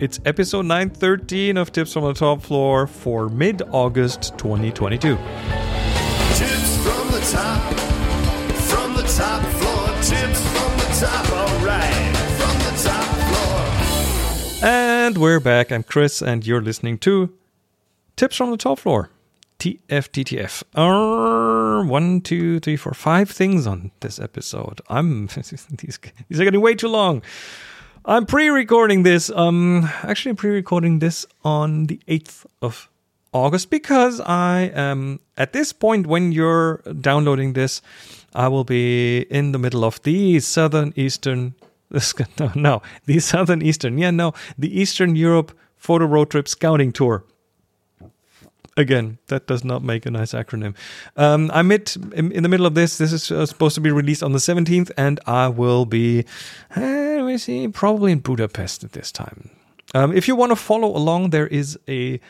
It's episode 913 of Tips from the Top Floor for mid August 2022. Tips from the top, from the top floor. Tips from the top, alright, from the top floor. And we're back. I'm Chris, and you're listening to Tips from the Top Floor. TFTTF. Uh, one, two, three, four, five things on this episode. I'm these these are getting way too long. I'm pre-recording this. Um, actually, pre-recording this on the eighth of August because I am at this point when you're downloading this, I will be in the middle of the southern eastern. No, no, the southern eastern. Yeah, no, the Eastern Europe photo road trip scouting tour. Again, that does not make a nice acronym. Um, I'm in, in the middle of this. This is uh, supposed to be released on the 17th, and I will be, uh, let me see, probably in Budapest at this time. Um, if you want to follow along, there is a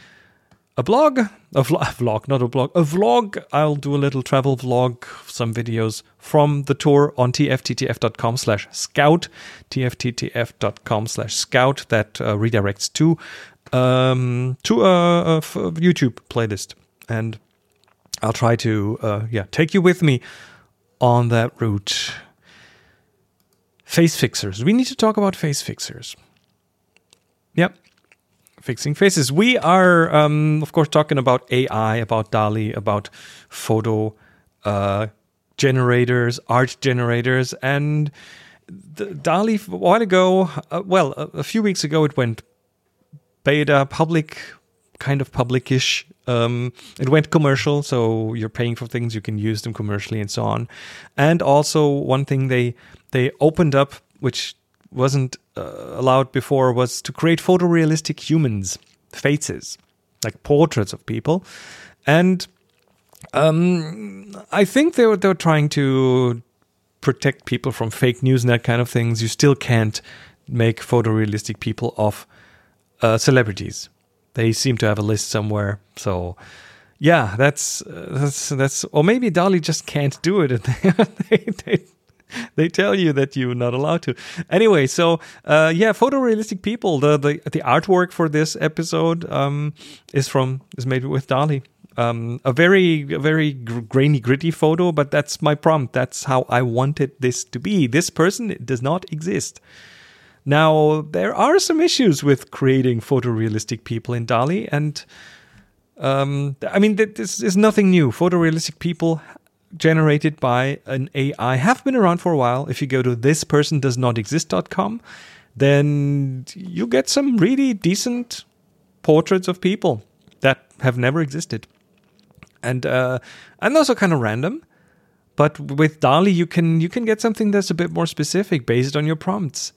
a blog, a, vlog, a vlog, not a blog, a vlog. I'll do a little travel vlog, some videos from the tour on tfttf.com slash scout, tfttf.com slash scout that uh, redirects to um, to a YouTube playlist, and I'll try to uh, yeah take you with me on that route. Face fixers. We need to talk about face fixers. Yep, fixing faces. We are, um, of course, talking about AI, about DALL-E, about photo uh, generators, art generators, and the DALL-E a while ago. Uh, well, a, a few weeks ago, it went beta, public, kind of publicish. Um, it went commercial, so you're paying for things, you can use them commercially and so on. And also, one thing they they opened up, which wasn't uh, allowed before, was to create photorealistic humans, faces, like portraits of people. And um, I think they were they were trying to protect people from fake news and that kind of things. You still can't make photorealistic people of uh, celebrities. They seem to have a list somewhere. So, yeah, that's uh, that's that's, or maybe DALL-E just can't do it. they, they, they tell you that you're not allowed to. Anyway, so uh, yeah, photorealistic people. The the the artwork for this episode um, is from is made with DALL-E. Um, a very a very grainy, gritty photo, but that's my prompt. That's how I wanted this to be. This person does not exist. Now, there are some issues with creating photorealistic people in DALL-E, and um, I mean, this is nothing new. Photorealistic people generated by an AI have been around for a while. If you go to thispersondoesnotexist.com, then you get some really decent portraits of people that have never existed. And uh, and those are kind of random. But with DALL-E, you can you can get something that's a bit more specific based on your prompts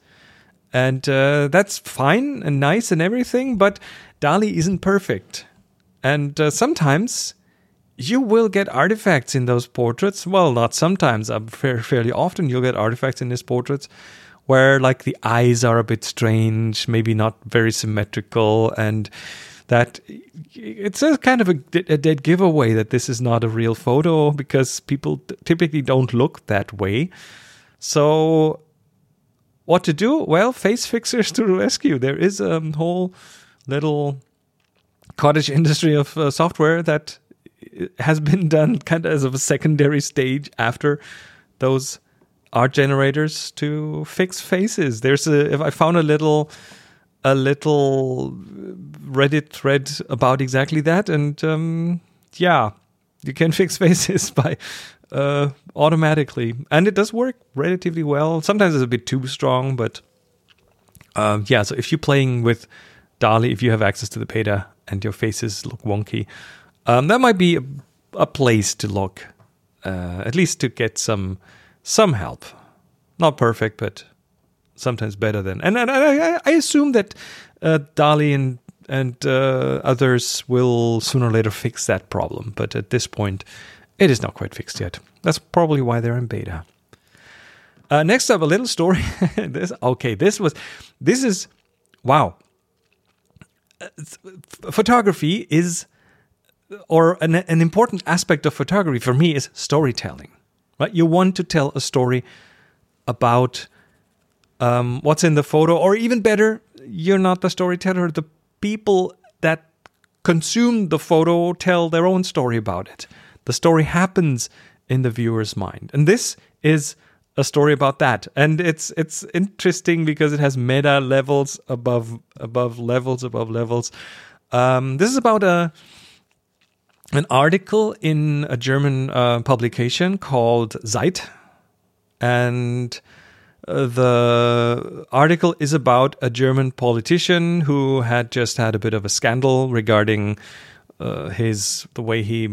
and uh, that's fine and nice and everything but DALL-E isn't perfect. And uh, sometimes you will get artifacts in those portraits. Well not sometimes uh, fairly often you'll get artifacts in these portraits where like the eyes are a bit strange maybe not very symmetrical and that it's a kind of a, a dead giveaway that this is not a real photo because people typically don't look that way. So what to do? Well, face fixers to the rescue. There is a whole little cottage industry of uh, software that has been done kind of as of a secondary stage after those art generators to fix faces. There's a if I found a little a little Reddit thread about exactly that, and um, yeah, you can fix faces by uh, automatically, and it does work relatively well. Sometimes it's a bit too strong, but um, yeah. So if you're playing with DALL-E, if you have access to the beta and your faces look wonky, um, that might be a, a place to look, uh, at least to get some some help. Not perfect, but sometimes better than. And, and I, I, assume that uh, DALL-E and and uh, others will sooner or later fix that problem. But at this point, it is not quite fixed yet. That's probably why they're in beta. Uh, next up, a little story. this okay. This was this is wow. Uh, photography is, or an, an important aspect of photography for me is storytelling. Right, you want to tell a story about um, what's in the photo, or even better, you're not the storyteller. The people that consume the photo tell their own story about it. The story happens in the viewer's mind. And this is a story about that. And it's it's interesting because it has meta levels above above levels above levels. Um, this is about a an article in a German uh, publication called Zeit, and uh, the article is about a German politician who had just had a bit of a scandal regarding uh, his the way he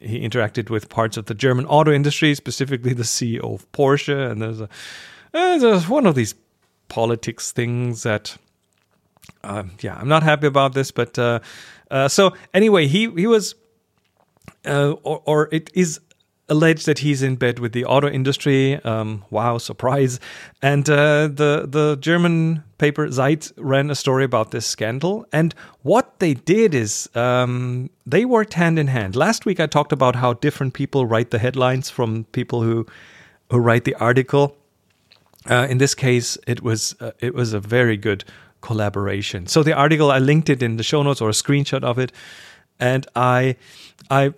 he interacted with parts of the German auto industry, specifically the CEO of Porsche. And there's a uh, there's one of these politics things that, uh, yeah, I'm not happy about this. But uh, uh so anyway, he he was, uh, or, or it is alleged that he's in bed with the auto industry. Um, wow, surprise! And uh, the the German paper Zeit ran a story about this scandal. And what they did is um, they worked hand in hand. Last week I talked about how different people write the headlines from people who who write the article. Uh, in this case, it was uh, it was a very good collaboration. So the article I linked it in the show notes or a screenshot of it, and I I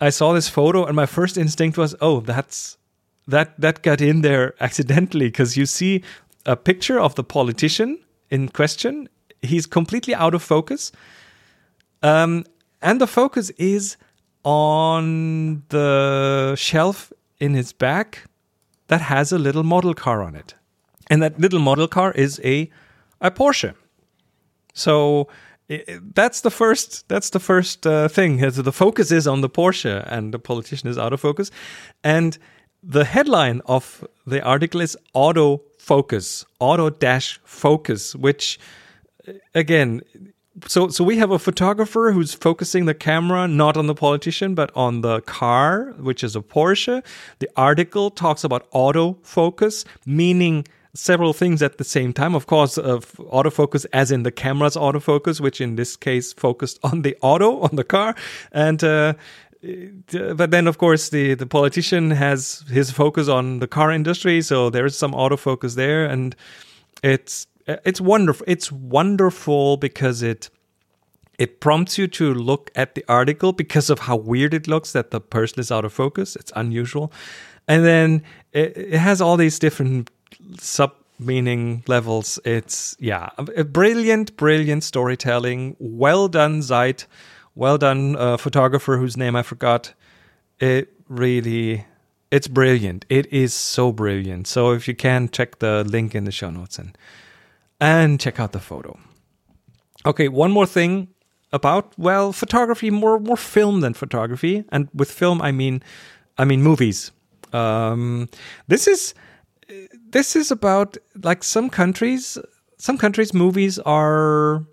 I saw this photo and my first instinct was, oh, that's that that got in there accidentally because you see a picture of the politician in question. He's completely out of focus, um, and the focus is on the shelf in his back that has a little model car on it, and that little model car is a a Porsche. So that's the first that's the first uh, thing. The focus is on the porsche and the politician is out of focus. And the headline of the article is auto focus auto dash focus which uh, again so so we have a photographer who's focusing the camera not on the politician but on the car which is a porsche. The article talks about auto focus meaning several things at the same time. Of course, uh, autofocus, as in the camera's autofocus, which in this case focused on the auto on the car, and. Uh, but then, of course, the, the politician has his focus on the car industry, so there's some autofocus there, and it's it's wonderful. It's wonderful because it it prompts you to look at the article because of how weird it looks that the person is out of focus. It's unusual, and then it, it has all these different sub meaning levels. It's yeah, a brilliant, brilliant storytelling. Well done, Zeit. Well done, uh, photographer whose name I forgot. It really, it's brilliant. It is so brilliant. So if you can, check the link in the show notes and and check out the photo. Okay, one more thing about well, photography more more film than photography, and with film I mean I mean movies. Um, this is this is about like some countries some countries movies are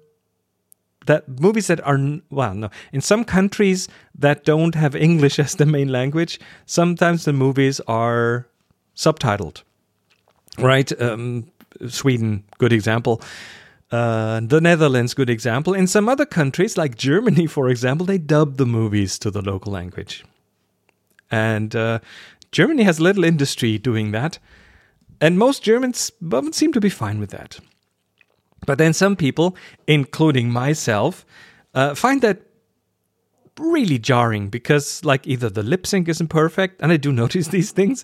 that movies that are well no. In some countries that don't have english as the main language sometimes the movies are subtitled. Right? Um, sweden good example. Uh, the netherlands good example. In some other countries like germany for example they dub the movies to the local language. And uh, germany has little industry doing that and most Germans seem to be fine with that. But then some people, including myself, uh, find that really jarring because, like, either the lip sync isn't perfect, and I do notice these things,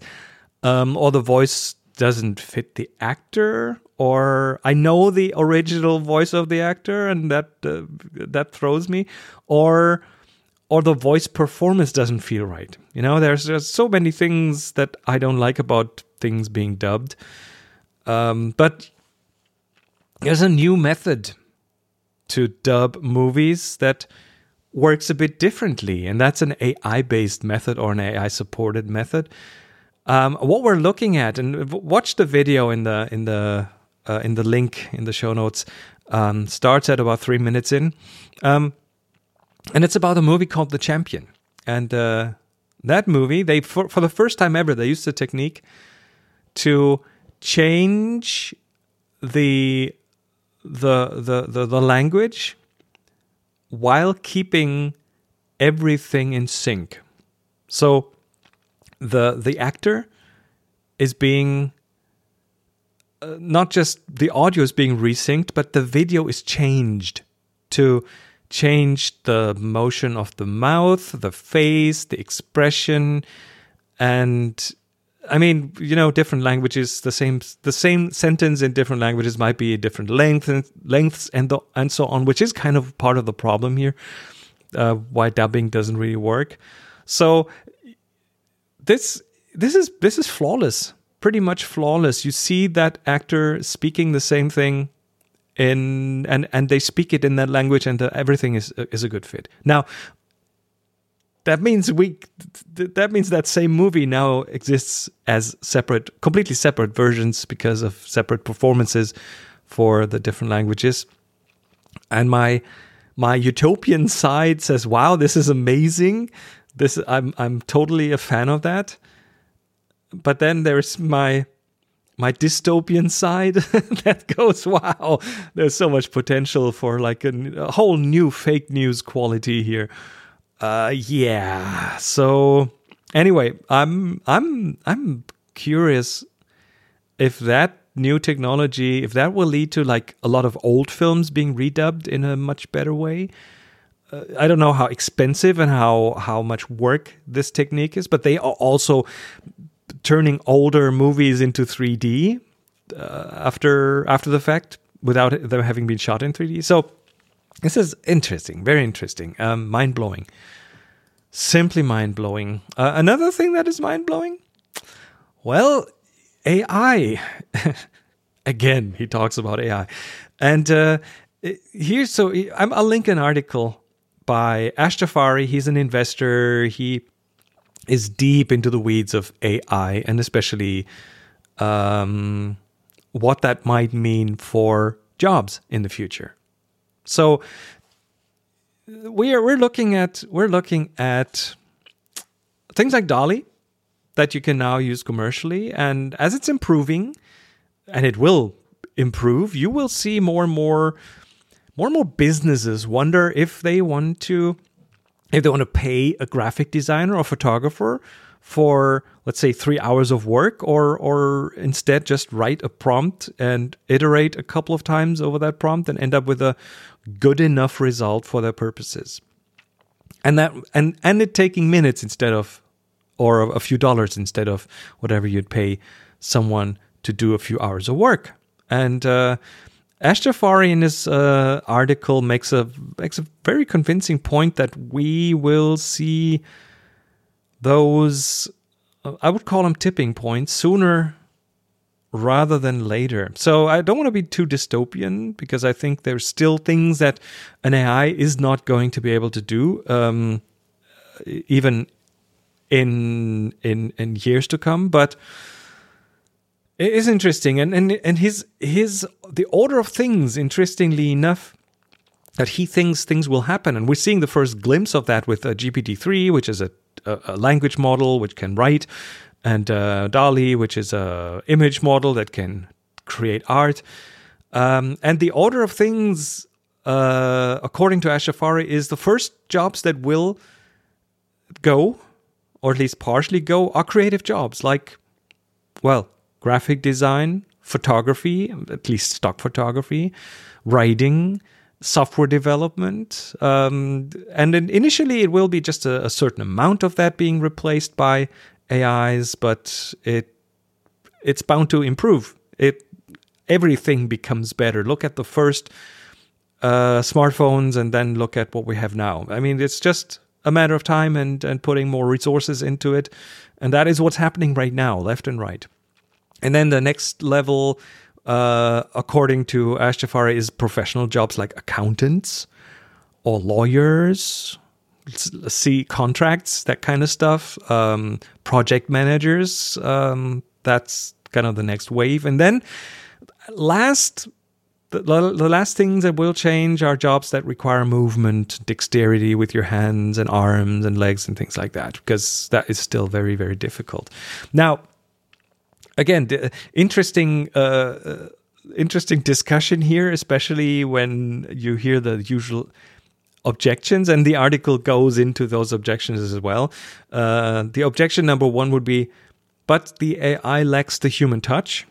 um, or the voice doesn't fit the actor, or I know the original voice of the actor, and that uh, that throws me, or or the voice performance doesn't feel right. You know, there's, there's so many things that I don't like about things being dubbed. Um, but there's a new method to dub movies that works a bit differently, and that's an AI based method or an AI supported method. Um, what we're looking at, and watch the video in the in the uh, in the link in the show notes. Um, starts at about three minutes in. Um, and it's about a movie called The Champion. And uh, that movie, they for, for the first time ever, they used the technique to change the the the the, the language while keeping everything in sync. So the the actor is being uh, not just the audio is being resynced, but the video is changed to change the motion of the mouth, the face, the expression, and I mean, you know, different languages, the same the same sentence in different languages might be different length lengths and the, and so on, which is kind of part of the problem here. Uh, why dubbing doesn't really work. So this this is this is flawless, pretty much flawless. You see that actor speaking the same thing in and and they speak it in that language, and the, everything is is a good fit. Now that means we that means that same movie now exists as separate completely separate versions because of separate performances for the different languages. And my my utopian side says wow this is amazing. This i'm i'm totally a fan of that. But then there's my my dystopian side that goes wow there's so much potential for like a, a whole new fake news quality here uh, yeah. So anyway, I'm I'm I'm curious if that new technology, if that will lead to like a lot of old films being redubbed in a much better way. Uh, I don't know how expensive and how how much work this technique is, but they are also turning older movies into 3D uh, after after the fact without them having been shot in 3D. So this is interesting, very interesting, um, mind blowing. Simply mind blowing. Uh, another thing that is mind blowing? Well, AI. Again, he talks about AI. And uh, here's so I'm, I'll link an article by Ash Jafari. He's an investor. He is deep into the weeds of AI and especially um, what that might mean for jobs in the future. So we are we're looking at we're looking at things like DALL-E that you can now use commercially, and as it's improving, and it will improve, you will see more and more more and more businesses wonder if they want to if they want to pay a graphic designer or photographer for let's say three hours of work or or instead just write a prompt and iterate a couple of times over that prompt and end up with a good enough result for their purposes. And that and and it taking minutes instead of or a few dollars instead of whatever you'd pay someone to do a few hours of work. And uh, Ash Jafari in his uh, article makes a makes a very convincing point that we will see those I would call them tipping points sooner rather than later. So I don't want to be too dystopian because I think there's still things that an AI is not going to be able to do, um, even in in in years to come. But it is interesting, and and and his his the order of things, interestingly enough. That he thinks things will happen, and we're seeing the first glimpse of that with uh, GPT three, which is a a, language model which can write, and uh, DALL-E, which is a image model that can create art. Um, and the order of things, uh, according to Ash Jafari, is the first jobs that will go, or at least partially go, are creative jobs like, well, graphic design, photography, at least stock photography, writing, software development. Um, and initially, it will be just a, a, certain amount of that being replaced by AIs, but it it's bound to improve. It everything becomes better. Look at the first uh, smartphones, and then look at what we have now. I mean, it's just a matter of time and and putting more resources into it, and that is what's happening right now, left and right. And then the next level uh, according to Ash Jafari, is professional jobs like accountants or lawyers, see contracts, that kind of stuff, um, project managers. Um, that's kind of the next wave. And then last, the, the last things that will change are jobs that require movement, dexterity with your hands and arms and legs and things like that, because that is still very, very difficult. Now, again, interesting. Uh, uh, interesting discussion here, especially when you hear the usual objections, and the article goes into those objections as well. Uh, the objection number one would be, but the AI lacks the human touch.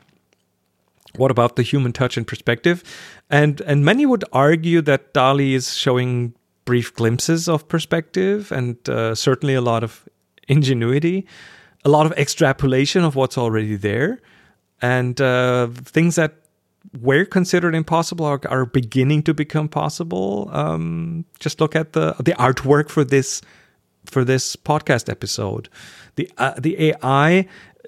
What about the human touch and perspective? And and many would argue that DALL-E is showing brief glimpses of perspective and uh, certainly a lot of ingenuity, a lot of extrapolation of what's already there, and uh, things that were considered impossible are, are beginning to become possible. Um, just look at the the artwork for this for this podcast episode. The uh, the AI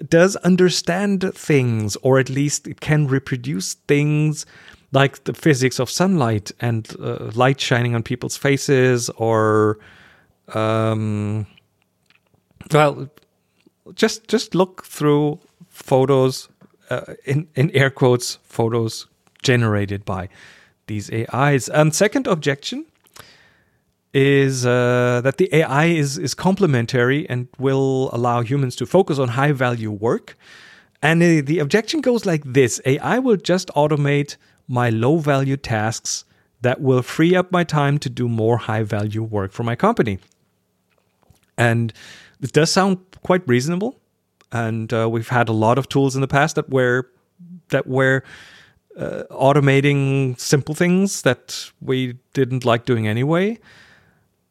does understand things, or at least it can reproduce things like the physics of sunlight and uh, light shining on people's faces, or um, well, just just look through photos uh, in in air quotes photos generated by these AIs. Um, second objection is uh, that the AI is is complementary and will allow humans to focus on high value work. And the objection goes like this: AI will just automate my low value tasks that will free up my time to do more high value work for my company. And it does sound quite reasonable. And uh, we've had a lot of tools in the past that were that were uh, automating simple things that we didn't like doing anyway.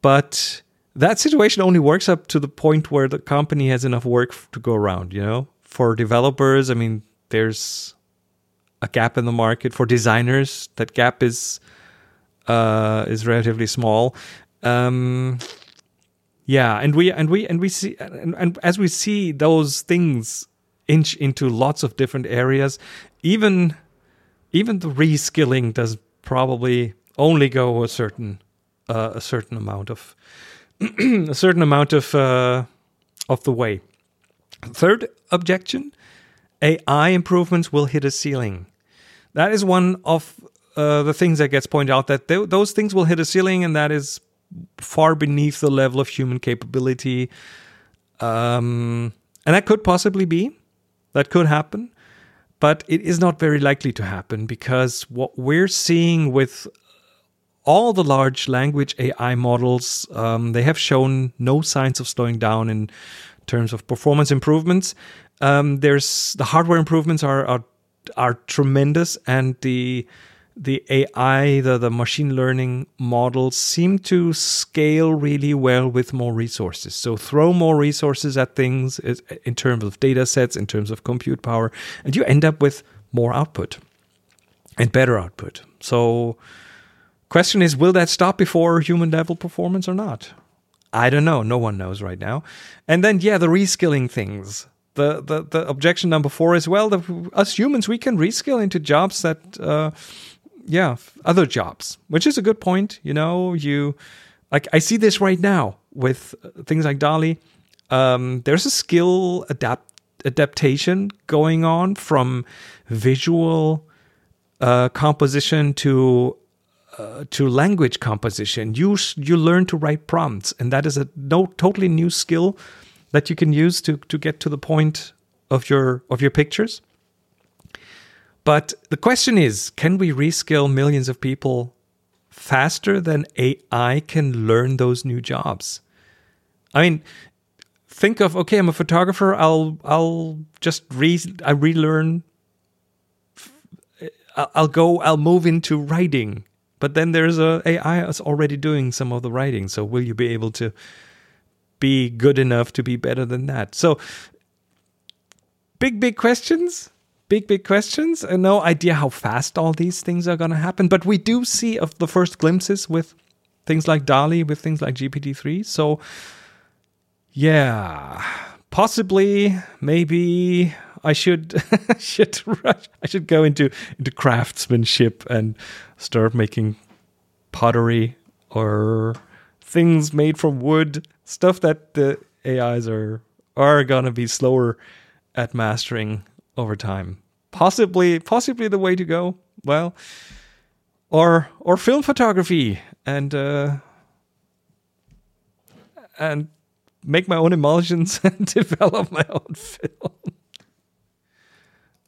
But that situation only works up to the point where the company has enough work to go around, you know? For developers, I mean, there's a gap in the market. For designers, that gap is uh, is relatively small. Um, yeah, and we and we and we see and, and as we see those things inch into lots of different areas, even even the reskilling does probably only go a certain uh, a certain amount of a certain amount of uh, of the way. Third objection: AI improvements will hit a ceiling. That is one of uh, the things that gets pointed out that th- those things will hit a ceiling, and that is far beneath the level of human capability. Um, and that could possibly be, that could happen, but it is not very likely to happen because what we're seeing with all the large language AI models, um, they have shown no signs of slowing down in terms of performance improvements. Um, there's the hardware improvements are, are are tremendous, and the the AI, the, the machine learning models seem to scale really well with more resources. So throw more resources at things in terms of data sets, in terms of compute power, and you end up with more output and better output. So Question is, will that stop before human level performance or not? I don't know. No one knows right now. And then, yeah, the reskilling things. The, the, the objection number four is well, the, us humans, we can reskill into jobs that, uh, yeah, other jobs, which is a good point. You know, you, like, I see this right now with things like DALL-E. Um, there's a skill adapt adaptation going on from visual uh, composition to uh, to language composition. You you learn to write prompts, and that is a no totally new skill that you can use to to get to the point of your of your pictures. But the question is, can we reskill millions of people faster than AI can learn those new jobs? I mean, think of okay, I'm a photographer. I'll I'll just re I relearn. I'll go. I'll move into writing but then there's a AI that's already doing some of the writing. So will you be able to be good enough to be better than that? So big, big questions. Big, big questions. And no idea how fast all these things are going to happen. But we do see of the first glimpses with things like DALL-E, with things like GPT-3. So yeah, possibly, maybe I should should rush. I should go into into craftsmanship and start making pottery or things made from wood, stuff that the AIs are are gonna be slower at mastering over time. Possibly, possibly the way to go. Well, or or film photography and uh, and make my own emulsions and develop my own film.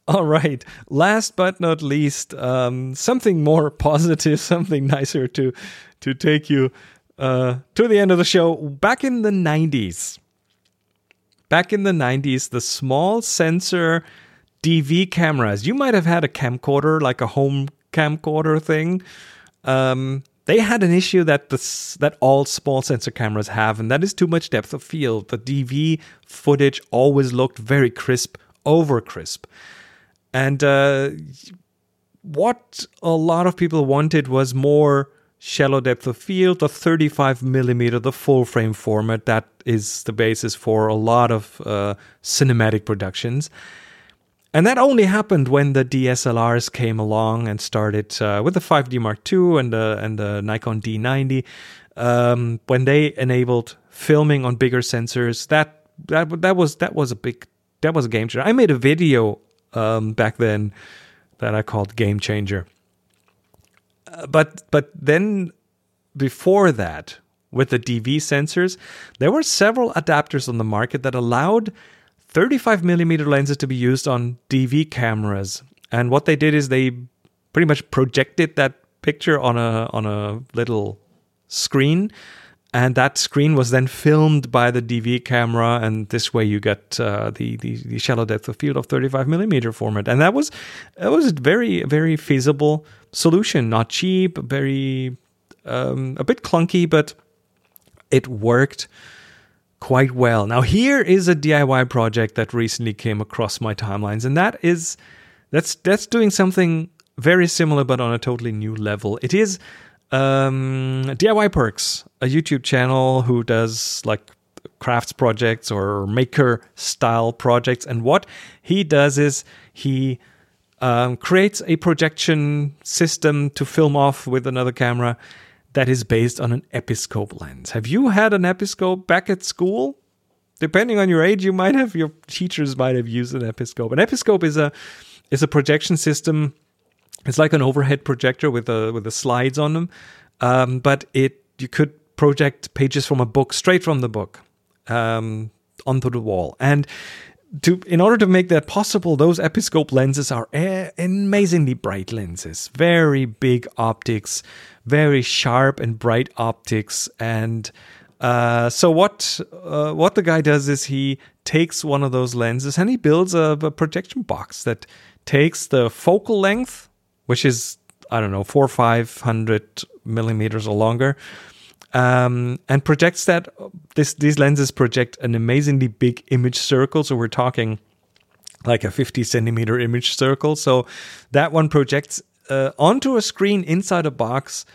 All right. Last but not least, um, something more positive, something nicer to to take you uh, to the end of the show. Back in the '90s, back in the '90s, the small sensor DV cameras. You might have had a camcorder, like a home camcorder thing. Um, they had an issue that that all small sensor cameras have, and that is too much depth of field. The DV footage always looked very crisp, over crisp, and uh, what a lot of people wanted was more shallow depth of field, the 35 millimeter, the full frame format. That is the basis for a lot of uh, cinematic productions. And that only happened when the DSLRs came along and started uh, with the 5D Mark II and the and the Nikon D90. Um, when they enabled filming on bigger sensors, that that that was that was a big that was a game changer. I made a video um, back then that I called Game Changer. Uh, but but then before that, with the DV sensors, there were several adapters on the market that allowed 35 millimeter lenses to be used on DV cameras. And what they did is they pretty much projected that picture on a on a little screen and that screen was then filmed by the DV camera, and this way you get uh, the, the, the shallow depth of field of 35 millimeter format, and that was that was a very very feasible solution. Not cheap, very um, a bit clunky, but it worked quite well. Now here is a DIY project that recently came across my timelines, and that is that's that's doing something very similar but on a totally new level. It is um, DIY Perks, a YouTube channel who does like crafts projects or maker style projects. And what he does is he um, creates a projection system to film off with another camera that is based on an episcope lens. Have you had an episcope back at school? Depending on your age, you might have your teachers might have used an episcope. An episcope is a is a projection system it's like an overhead projector with a with the slides on them, um, but it you could project pages from a book straight from the book um, onto the wall. And to in order to make that possible, those episcope lenses are amazingly bright lenses, very big optics, very sharp and bright optics, and uh, so what uh, what the guy does is he takes one of those lenses and he builds a, a projection box that takes the focal length which is I don't know four five hundred millimeters or longer, um, and projects that. This these lenses project an amazingly big image circle. So we're talking like a 50 centimeter image circle. So that one projects uh, onto a screen inside a box,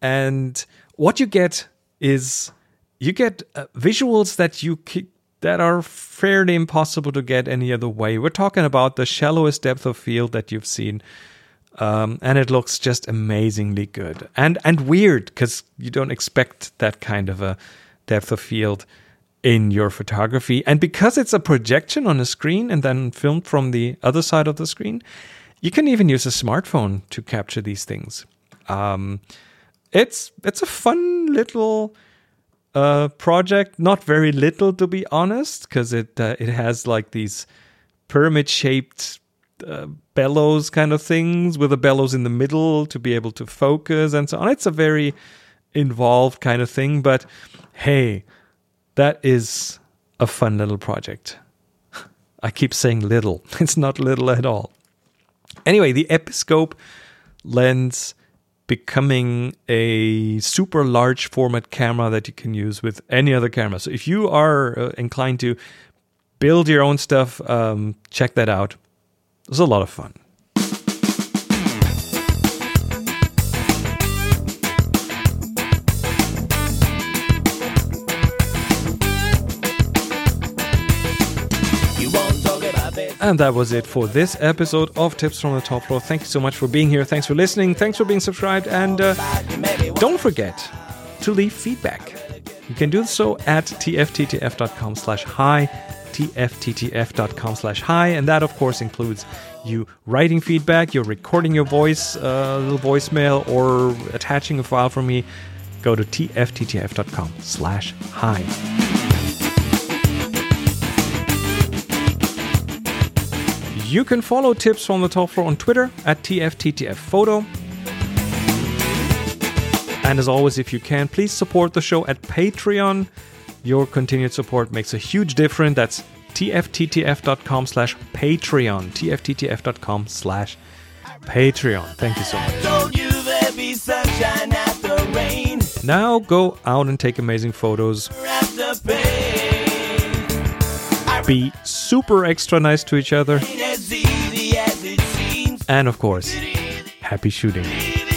and what you get is you get uh, visuals that you that are fairly impossible to get any other way. We're talking about the shallowest depth of field that you've seen um, and it looks just amazingly good and and weird because you don't expect that kind of a depth of field in your photography. And because it's a projection on a screen and then filmed from the other side of the screen, you can even use a smartphone to capture these things. Um, it's it's a fun little uh, project, not very little to be honest, because it uh, it has like these pyramid shaped uh, bellows kind of things with a bellows in the middle to be able to focus and so on. It's a very involved kind of thing, but hey, that is a fun little project. I keep saying little, it's not little at all. Anyway, the Episcope lens becoming a super large format camera that you can use with any other camera. So if you are uh, inclined to build your own stuff, um, check that out. It was a lot of fun. And that was it for this episode of Tips from the Top Floor. Thank you so much for being here. Thanks for listening. Thanks for being subscribed. And uh, don't forget to leave feedback. You can do so at tfttf.com slash hi tfttf.com slash hi. And that, of course, includes you writing feedback, you're recording your voice, a uh, little voicemail, or attaching a file from me. Go to tfttf.com slash hi. You can follow Tips from the Top Floor on Twitter at TFTTFphoto. And as always, if you can, please support the show at Patreon. Your continued support makes a huge difference. That's tfttf.com slash Patreon. tfttf.com slash Patreon. Thank you so much. Now go out and take amazing photos. Be super extra nice to each other. And of course, happy shooting.